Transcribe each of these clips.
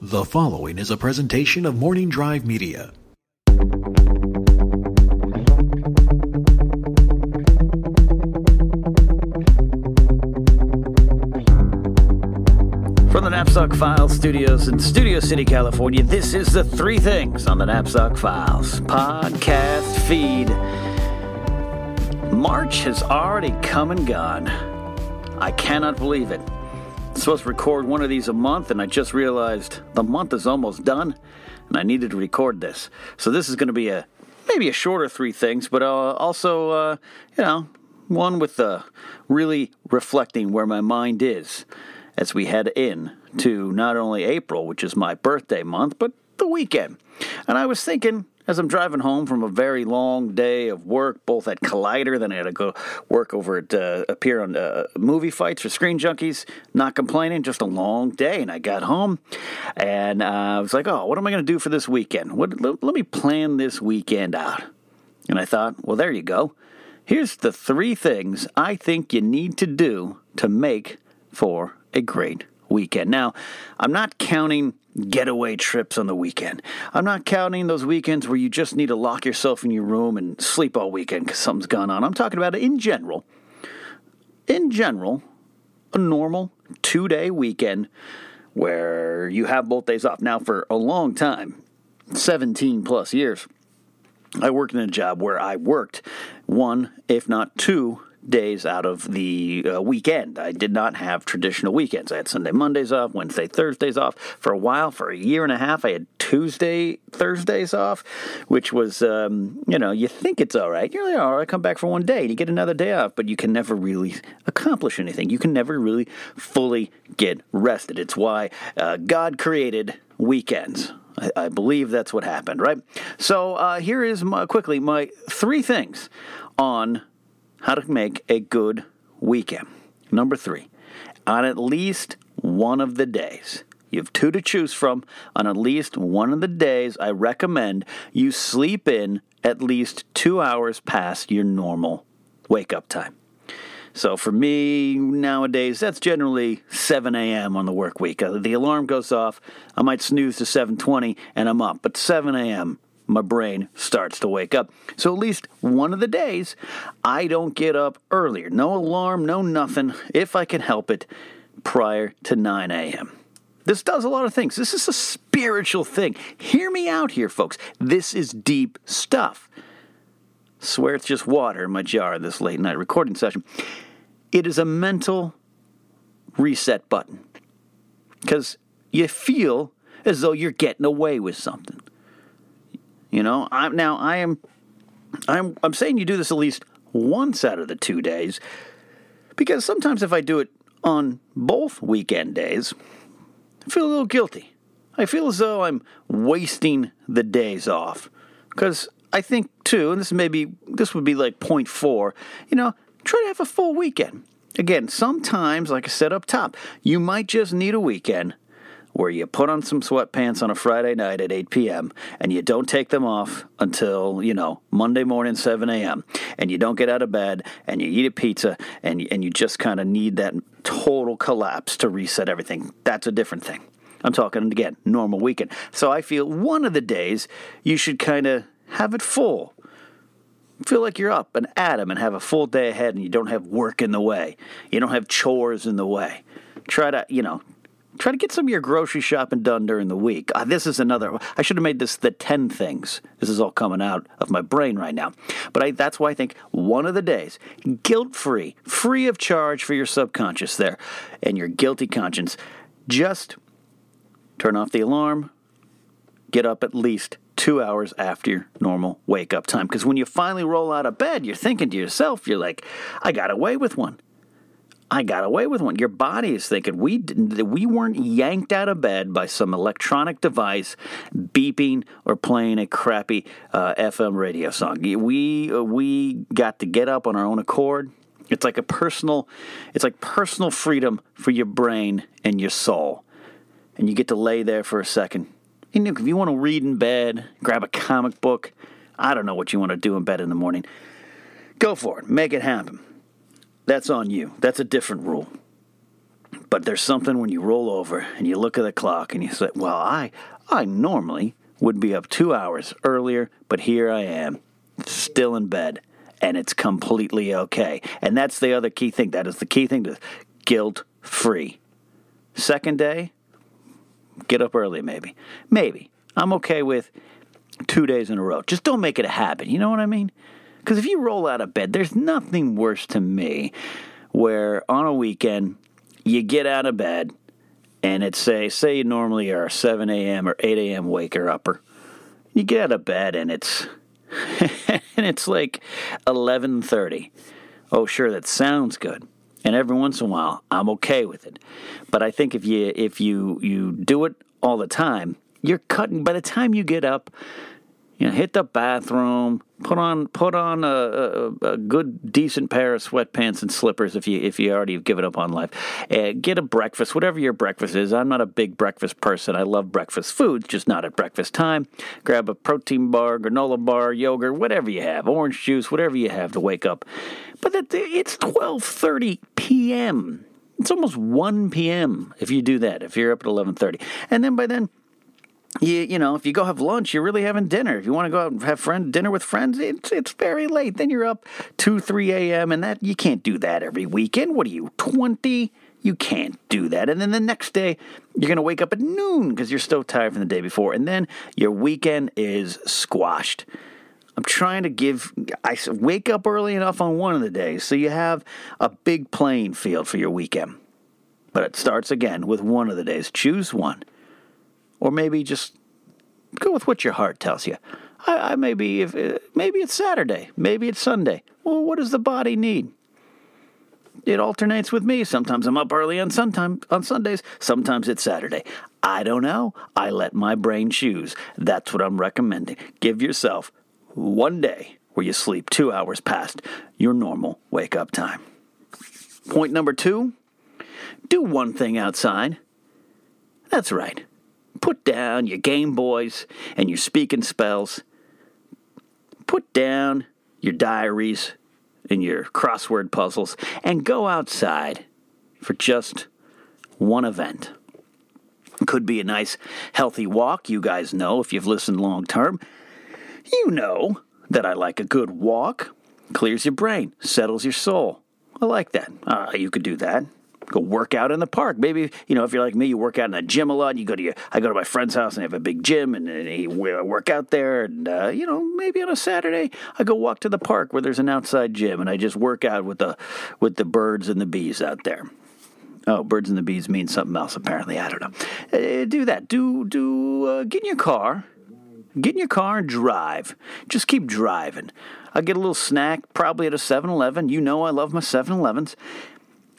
The following is a presentation of Morning Drive Media. From the Napzok Files studios in Studio City, California, this is the Three Things on the Napzok Files podcast feed. March has already come and gone. I cannot believe it. Supposed to record one of these a month, and I just realized the month is almost done, and I needed to record this. So this is going to be a maybe a shorter three things, but uh, also uh, you know one with uh, really reflecting where my mind is as we head in to not only April, which is my birthday month, but the weekend. And I was thinking as I'm driving home from a very long day of work, both at Collider, then I had to go work over at uh, appear on uh, movie fights for Screen Junkies. Not complaining, just a long day. And I got home, and uh, I was like, "Oh, what am I going to do for this weekend? What, let, let me plan this weekend out." And I thought, well, there you go. Here's the three things I think you need to do to make for a great weekend. Now, I'm not counting getaway trips on the weekend. I'm not counting those weekends where you just need to lock yourself in your room and sleep all weekend because something's gone on. I'm talking about in general. In general, a normal two day weekend where you have both days off. Now, for a long time, 17 plus years, I worked in a job where I worked one, if not two, days out of the uh, weekend. I did not have traditional weekends. I had Sunday, Mondays off, Wednesday, Thursdays off. For a while, for a year and a half, I had Tuesday, Thursdays off, which was, um, you know, you think it's all right. You're like, all right, come back for one day and you get another day off, but you can never really accomplish anything. You can never really fully get rested. It's why uh, God created weekends. I, believe that's what happened, right? So uh, here is my, quickly my three things on how to make a good weekend. Number three, on at least one of the days. You have two to choose from. On at least one of the days, I recommend you sleep in at least two hours past your normal wake up time. So for me nowadays, that's generally 7 a.m. on the work week. Uh, the alarm goes off. I might snooze to 7:20 and I'm up, but 7 a.m my brain starts to wake up. So at least one of the days, I don't get up earlier. No alarm, no nothing, if I can help it, prior to 9 a.m. This does a lot of things. This is a spiritual thing. Hear me out here, folks. This is deep stuff. Swear it's just water in my jar this late night recording session. It is a mental reset button because you feel as though you're getting away with something. You know, I'm now I am I'm I'm saying you do this at least once out of the two days because sometimes if I do it on both weekend days, I feel a little guilty. I feel as though I'm wasting the days off because I think too, and this maybe this would be like point four. You know, try to have a full weekend. Again, sometimes, like I said up top, you might just need a weekend where you put on some sweatpants on a Friday night at 8 p.m. and you don't take them off until, you know, Monday morning, 7 a.m. And you don't get out of bed and you eat a pizza and, and you just kind of need that total collapse to reset everything. That's a different thing. I'm talking again, normal weekend. So I feel one of the days you should kind of have it full. Feel like you're up and at 'em and have a full day ahead and you don't have work in the way. You don't have chores in the way. Try to, you know, Try to get some of your grocery shopping done during the week. Uh, this is another. I should have made this the 10 things. This is all coming out of my brain right now. But I, that's why I think one of the days, guilt free, free of charge for your subconscious there and your guilty conscience, just turn off the alarm, get up at least two hours after your normal wake up time. Because when you finally roll out of bed, you're thinking to yourself, you're like, I got away with one. I got away with one. Your body is thinking we we weren't yanked out of bed by some electronic device beeping or playing a crappy uh, FM radio song. We uh, we got to get up on our own accord. It's like a personal, it's like personal freedom for your brain and your soul, and you get to lay there for a second. And if you want to read in bed, grab a comic book. I don't know what you want to do in bed in the morning. Go for it. Make it happen. That's on you. That's a different rule. But there's something when you roll over and you look at the clock and you say, "Well, I I normally would be up 2 hours earlier, but here I am, still in bed, and it's completely okay." And that's the other key thing. That is the key thing to guilt free. Second day, get up early maybe. Maybe. I'm okay with 2 days in a row. Just don't make it a habit. You know what I mean? Because if you roll out of bed, there's nothing worse to me where on a weekend you get out of bed and it's say say you normally are a 7 a.m. or 8 a.m. waker upper. You get out of bed and it's and it's like 11:30. Oh, sure, that sounds good. And every once in a while, I'm okay with it. But I think if you if you you do it all the time, you're cutting. By the time you get up, you know, hit the bathroom, put on put on a, a, a, good decent pair of sweatpants and slippers if you if you already have given up on life. Uh, get a breakfast, whatever your breakfast is. I'm not a big breakfast person. I love breakfast foods, just not at breakfast time. Grab a protein bar, granola bar, yogurt, whatever you have, orange juice, whatever you have to wake up. But that, it's 12:30 p.m. It's almost 1 p.m. if you do that. If you're up at 11:30, and then by then you you know if you go have lunch you're really having dinner. If you want to go out and have friend dinner with friends it's it's very late. Then you're up 2 3 a.m and that you can't do that every weekend. What are you 20 you can't do that. And then the next day you're going to wake up at noon because you're still tired from the day before. And then your weekend is squashed. I'm trying to give i wake up early enough on one of the days so you have a big playing field for your weekend. But it starts again with one of the days. Choose one or maybe just go with what your heart tells you. I, I maybe if uh, maybe it's Saturday, maybe it's Sunday. Well, what does the body need? It alternates with me. Sometimes I'm up early on sometime on Sundays. Sometimes it's Saturday. I don't know. I let my brain choose. That's what I'm recommending. Give yourself one day where you sleep two hours past your normal wake up time. Point number two do one thing outside. That's right. Put down your Game Boys and your speaking spells. Put down your diaries and your crossword puzzles and go outside for just one event. Could be a nice, healthy walk. You guys know if you've listened long term. You know that I like a good walk. Clears your brain, settles your soul. I like that. Uh, you could do that go work out in the park. Maybe you know if you're like me, you work out in a gym a lot. You go to your, I go to my friend's house and they have a big gym, and, and work out there. And uh, you know maybe on a Saturday I go walk to the park where there's an outside gym, and I just work out with the with the birds and the bees out there. Oh, birds and the bees mean something else apparently. I don't know. Uh, do that. Do do uh, get in your car. Get in your car and drive. Just keep driving. I get a little snack, probably at a 7 Eleven. You know I love my 7 Elevens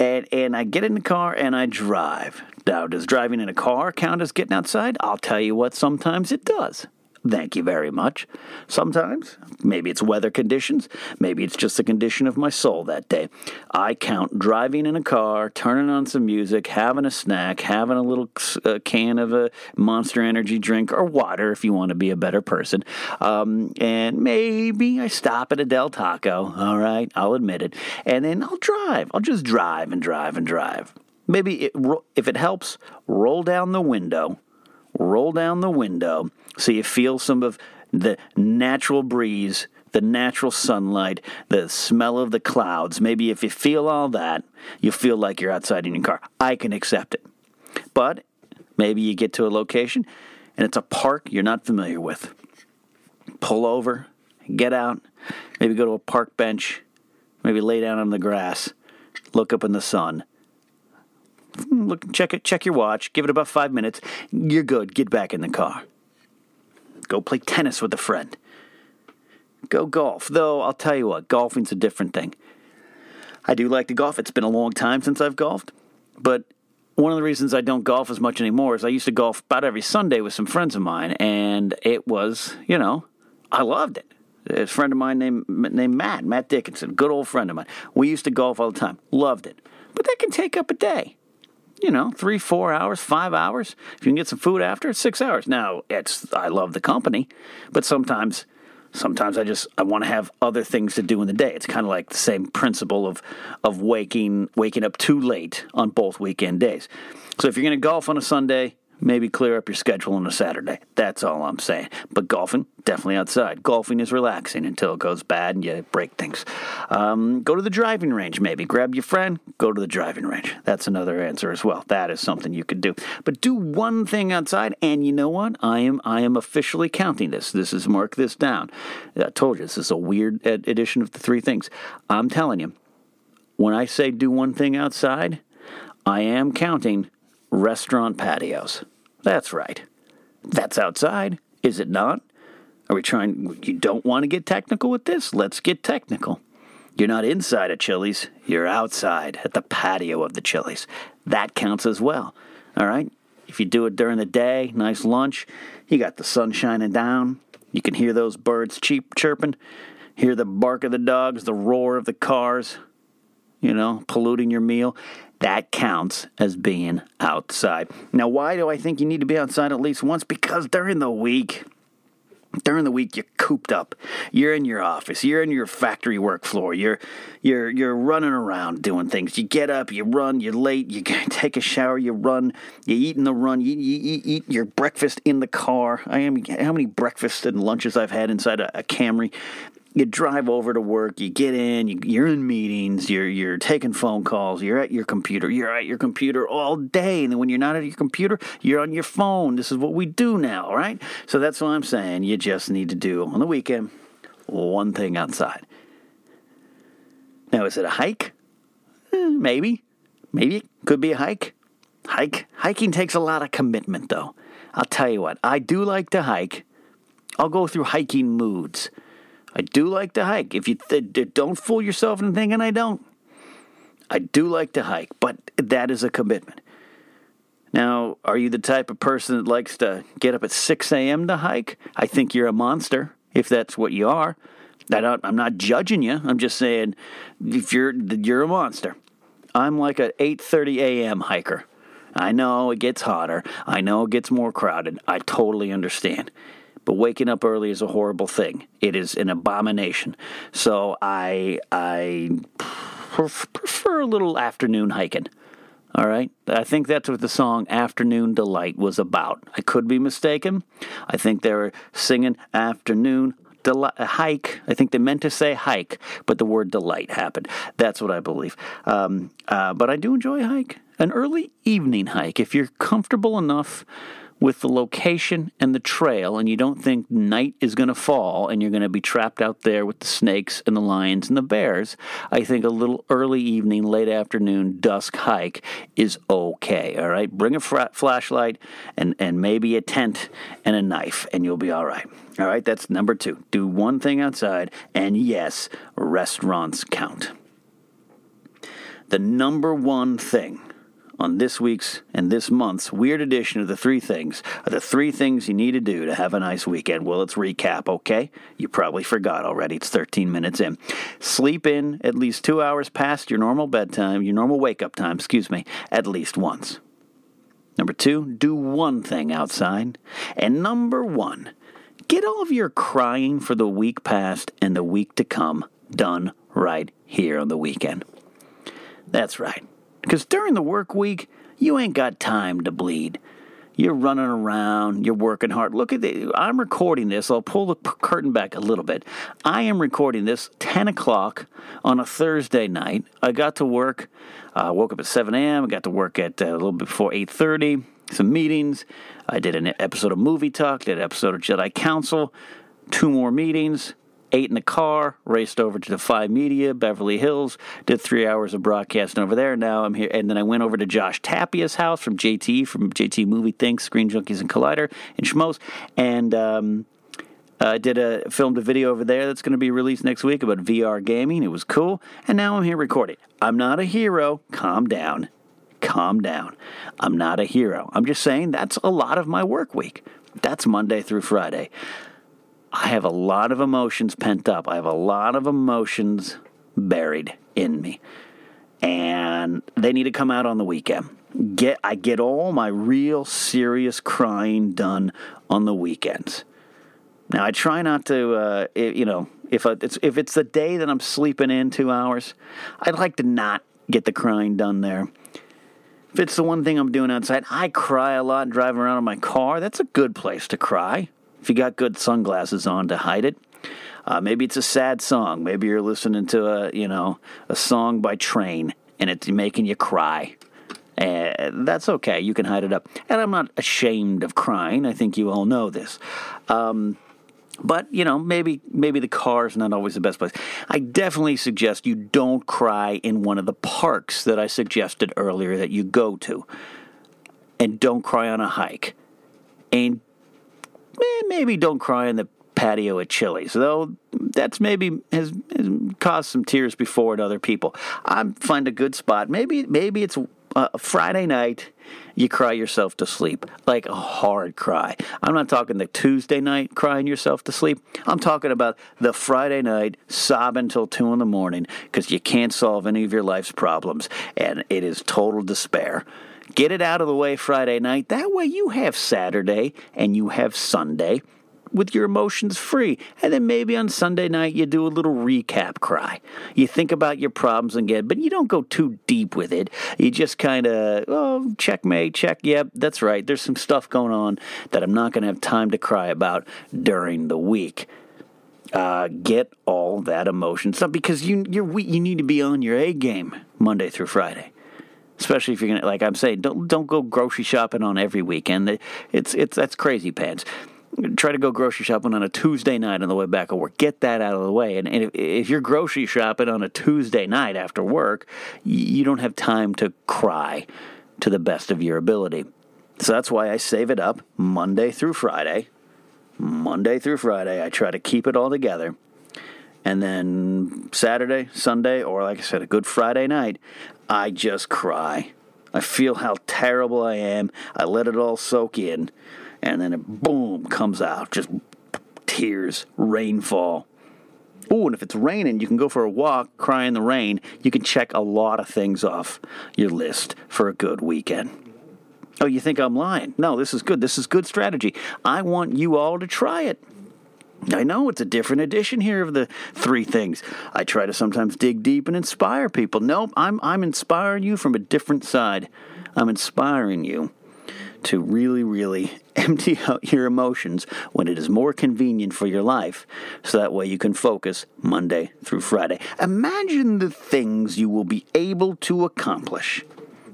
and and I get in the car and I drive. Now, does driving in a car count as getting outside? I'll tell you what, sometimes it does. Thank you very much. Sometimes, maybe it's weather conditions, maybe it's just the condition of my soul that day. I count driving in a car, turning on some music, having a snack, having a little uh, can of a monster energy drink or water if you want to be a better person. Um, and maybe I stop at a Del Taco, all right, I'll admit it. And then I'll drive. I'll just drive and drive and drive. Maybe it, if it helps, roll down the window roll down the window so you feel some of the natural breeze, the natural sunlight, the smell of the clouds. Maybe if you feel all that, you feel like you're outside in your car. I can accept it. But maybe you get to a location and it's a park you're not familiar with. Pull over, get out, maybe go to a park bench, maybe lay down on the grass, look up in the sun, look, check it, check your watch, give it about five minutes. You're good. Get back in the car. Go play tennis with a friend. Go golf. Though I'll tell you what, golfing's a different thing. I do like to golf. It's been a long time since I've golfed, but one of the reasons I don't golf as much anymore is I used to golf about every Sunday with some friends of mine, and it was, you know, I loved it. A friend of mine named named Matt, Matt Dickinson, good old friend of mine. We used to golf all the time. Loved it. But that can take up a day. You know, three, four hours, five hours. If you can get some food after, six hours. Now, it's I love the company, but sometimes sometimes I just I want to have other things to do in the day. It's kind of like the same principle of of waking waking up too late on both weekend days. So if you're going to golf on a Sunday, maybe clear up your schedule on a Saturday. That's all I'm saying. But golfing, definitely outside. Golfing is relaxing until it goes bad and you break things. Um, go to the driving range, maybe. Grab your friend, go to the driving range. That's another answer as well. That is something you could do. But do one thing outside, and you know what? I am I am officially counting this. This is mark this down. I told you this is a weird edition of the three things. I'm telling you, when I say do one thing outside, I am counting restaurant patios. That's right. That's outside, is it not? Are we trying? You don't want to get technical with this? Let's get technical. You're not inside a Chili's, you're outside at the patio of the Chili's. That counts as well. All right? If you do it during the day, nice lunch, you got the sun shining down, you can hear those birds cheep chirping, hear the bark of the dogs, the roar of the cars, you know, polluting your meal that counts as being outside. Now, why do I think you need to be outside at least once? Because during the week, during the week you're cooped up. You're in your office. You're in your factory work floor. You're you're you're running around doing things. You get up you run you're late you take a shower you run you eat in the run you, you, you eat your breakfast in the car. I am how many breakfasts and lunches i've had inside a, a camry you drive over to work, you get in, you, are in meetings, you're you're taking phone calls, you're at your computer, you're at your computer all day, and then when you're not at your computer, you're on your phone. This is what we do now, right? So that's what I'm saying. You just need to do on the weekend one thing outside. Now, is it a hike? Eh, maybe, maybe it could be a hike. Hike hiking takes a lot of commitment, though. I'll tell you what, I do like to hike. I'll go through hiking moods. I do like to hike. If you th- don't fool yourself into thinking I don't, I do like to hike, but that is a commitment. Now, are you the type of person that likes to get up at 6 a.m. to hike? I think you're a monster if that's what you are. I'm not judging you. I'm just saying if you're you're a monster. I'm like a 8:30 a.m. hiker. I know it gets hotter. I know it gets more crowded. I totally understand. But waking up early is a horrible thing. It is an abomination. So I I prefer a little afternoon hiking. All right. I think that's what the song Afternoon Delight was about. I could be mistaken. I think they were singing Afternoon Delight, hike. I think they meant to say hike, but the word delight happened. That's what I believe. Um, uh, but I do enjoy a hike. An early evening hike. If you're comfortable enough with the location and the trail, and you don't think night is going to fall and you're going to be trapped out there with the snakes and the lions and the bears, I think a little early evening, late afternoon, dusk hike is okay. All right, bring a flashlight and and maybe a tent and a knife, and you'll be all right. All right, that's number two. Do one thing outside, and yes, restaurants count. The number one thing on this week's and this month's weird edition of the three things are the three things you need to do to have a nice weekend. Well, let's recap, okay? You probably forgot already. It's 13 minutes in. Sleep in at least two hours past your normal bedtime, your normal wake up time, excuse me, at least once. Number two, do one thing outside. And number one, get all of your crying for the week past and the week to come done right here on the weekend. That's right. Because during the work week, you ain't got time to bleed. You're running around, you're working hard. Look at the, I'm recording this. I'll pull the curtain back a little bit. I am recording this 10 o'clock on a Thursday night. I got to work, I uh, woke up at 7 a.m., I got to work at uh, a little before 8.30, some meetings. I did an episode of Movie Talk, did an episode of Jedi Council, two more meetings ate in the car, raced over to Defy Media, Beverly Hills, did three hours of broadcasting over there. Now I'm here, and then I went over to Josh Tapia's house from JT from JT Movie Thinks, Screen Junkies and Collider and Schmoes, and um, I did a filmed a video over there that's going to be released next week about VR gaming. It was cool, and now I'm here recording. I'm not a hero. Calm down. Calm down. I'm not a hero. I'm just saying that's a lot of my work week. That's Monday through Friday. I have a lot of emotions pent up. I have a lot of emotions buried in me. And they need to come out on the weekend. Get I get all my real serious crying done on the weekends. Now I try not to, uh, you know, if it's if it's the day that I'm sleeping in two hours, I'd like to not get the crying done there. If it's the one thing I'm doing outside, I cry a lot driving around in my car. That's a good place to cry if you got good sunglasses on to hide it. Uh, maybe it's a sad song. Maybe you're listening to a you know a song by Train and it's making you cry. That's okay. You can hide it up. And I'm not ashamed of crying. I think you all know this. Um, but you know, maybe maybe the car is not always the best place. I definitely suggest you don't cry in one of the parks that I suggested earlier that you go to, and don't cry on a hike, and maybe don't cry in the patio at Chili's, though that's maybe has, has caused some tears before in other people. I find a good spot. Maybe maybe it's a Friday night. You cry yourself to sleep, like a hard cry. I'm not talking the Tuesday night crying yourself to sleep. I'm talking about the Friday night sobbing till two in the morning because you can't solve any of your life's problems and it is total despair. Get it out of the way Friday night. That way you have Saturday and you have Sunday with your emotions free. And then maybe on Sunday night you do a little recap cry. You think about your problems again, but you don't go too deep with it. You just kind of, oh, checkmate, check. Yep, that's right. There's some stuff going on that I'm not going to have time to cry about during the week. Uh, get all that emotion stuff because you you you need to be on your A game Monday through Friday especially if you're gonna like I'm saying, don't don't go grocery shopping on every weekend. It's it's that's crazy pants try to go grocery shopping on a Tuesday night on the way back of work. Get that out of the way. And, and if, if, you're grocery shopping on a Tuesday night after work, you don't have time to cry to the best of your ability. So that's why I save it up Monday through Friday. Monday through Friday, I try to keep it all together. And then Saturday, Sunday, or like I said, a good Friday night, I just cry. I feel how terrible I am. I let it all soak in and then it boom comes out, just tears, rainfall. Oh, and if it's raining, you can go for a walk, cry in the rain. You can check a lot of things off your list for a good weekend. Oh, you think I'm lying? No, this is good. This is good strategy. I want you all to try it. I know it's a different edition here of the three things. I try to sometimes dig deep and inspire people. Nope, I'm I'm inspiring you from a different side. I'm inspiring you to really, really empty out your emotions when it is more convenient for your life, so that way you can focus Monday through Friday. Imagine the things you will be able to accomplish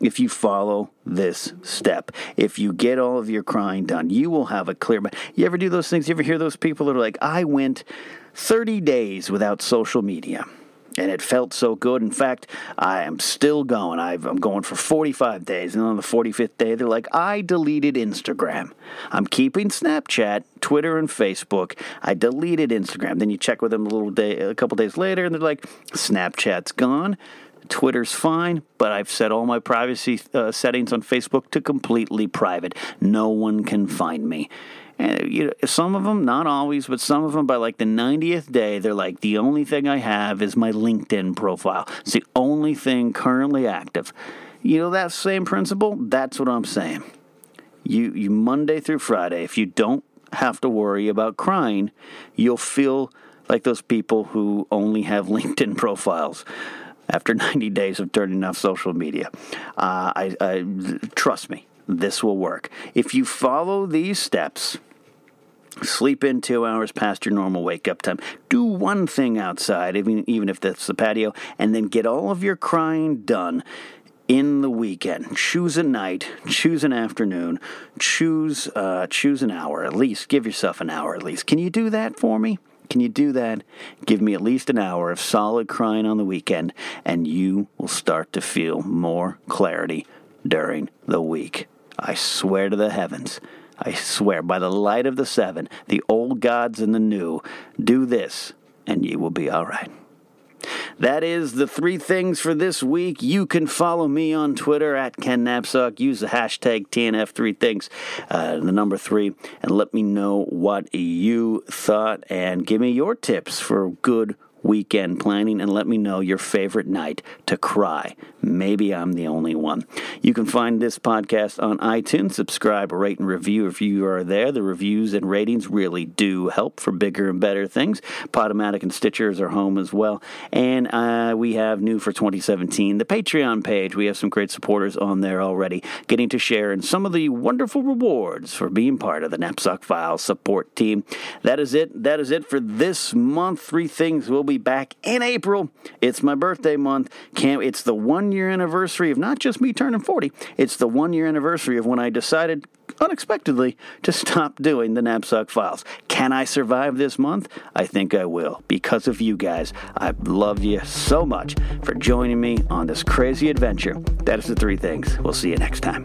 if you follow this step. If you get all of your crying done, you will have a clear mind. You ever do those things? You ever hear those people that are like, I went 30 days without social media and it felt so good. In fact, I am still going. i am going for 45 days, and on the 45th day, they're like, I deleted Instagram. I'm keeping Snapchat, Twitter, and Facebook. I deleted Instagram. Then you check with them a little day, a couple days later, and they're like, Snapchat's gone. Twitter's fine, but I've set all my privacy uh, settings on Facebook to completely private. No one can find me. And you know, some of them, not always, but some of them, by like the 90th day, they're like, the only thing I have is my LinkedIn profile. It's the only thing currently active. You know that same principle? That's what I'm saying. You, you Monday through Friday, if you don't have to worry about crying, you'll feel like those people who only have LinkedIn profiles after 90 days of turning off social media. Uh, I, I, trust me, this will work. If you follow these steps, Sleep in two hours past your normal wake up time. Do one thing outside, even, even if that's the patio, and then get all of your crying done in the weekend. Choose a night, choose an afternoon, choose uh, choose an hour at least. Give yourself an hour at least. Can you do that for me? Can you do that? Give me at least an hour of solid crying on the weekend, and you will start to feel more clarity during the week. I swear to the heavens. I swear, by the light of the seven, the old gods and the new, do this, and ye will be all right. That is the three things for this week. You can follow me on Twitter at Ken Napzok. Use the hashtag TNF3Things, uh, the number three, and let me know what you thought and give me your tips for good weekend planning and let me know your favorite night to cry. Maybe I'm the only one. You can find this podcast on iTunes. Subscribe, rate, and review if you are there. The reviews and ratings really do help for bigger and better things. Podomatic and Stitchers are home as well. And uh, we have new for 2017 the Patreon page. We have some great supporters on there already, getting to share in some of the wonderful rewards for being part of the Napzok Files support team. That is it. That is it for this month. Three things will be back in April. It's my birthday month. Can't, it's the one year anniversary of not just me turning 40, it's the one year anniversary of when I decided unexpectedly to stop doing the Napzok files. Can I survive this month? I think I will because of you guys. I love you so much for joining me on this crazy adventure. That is the three things. We'll see you next time.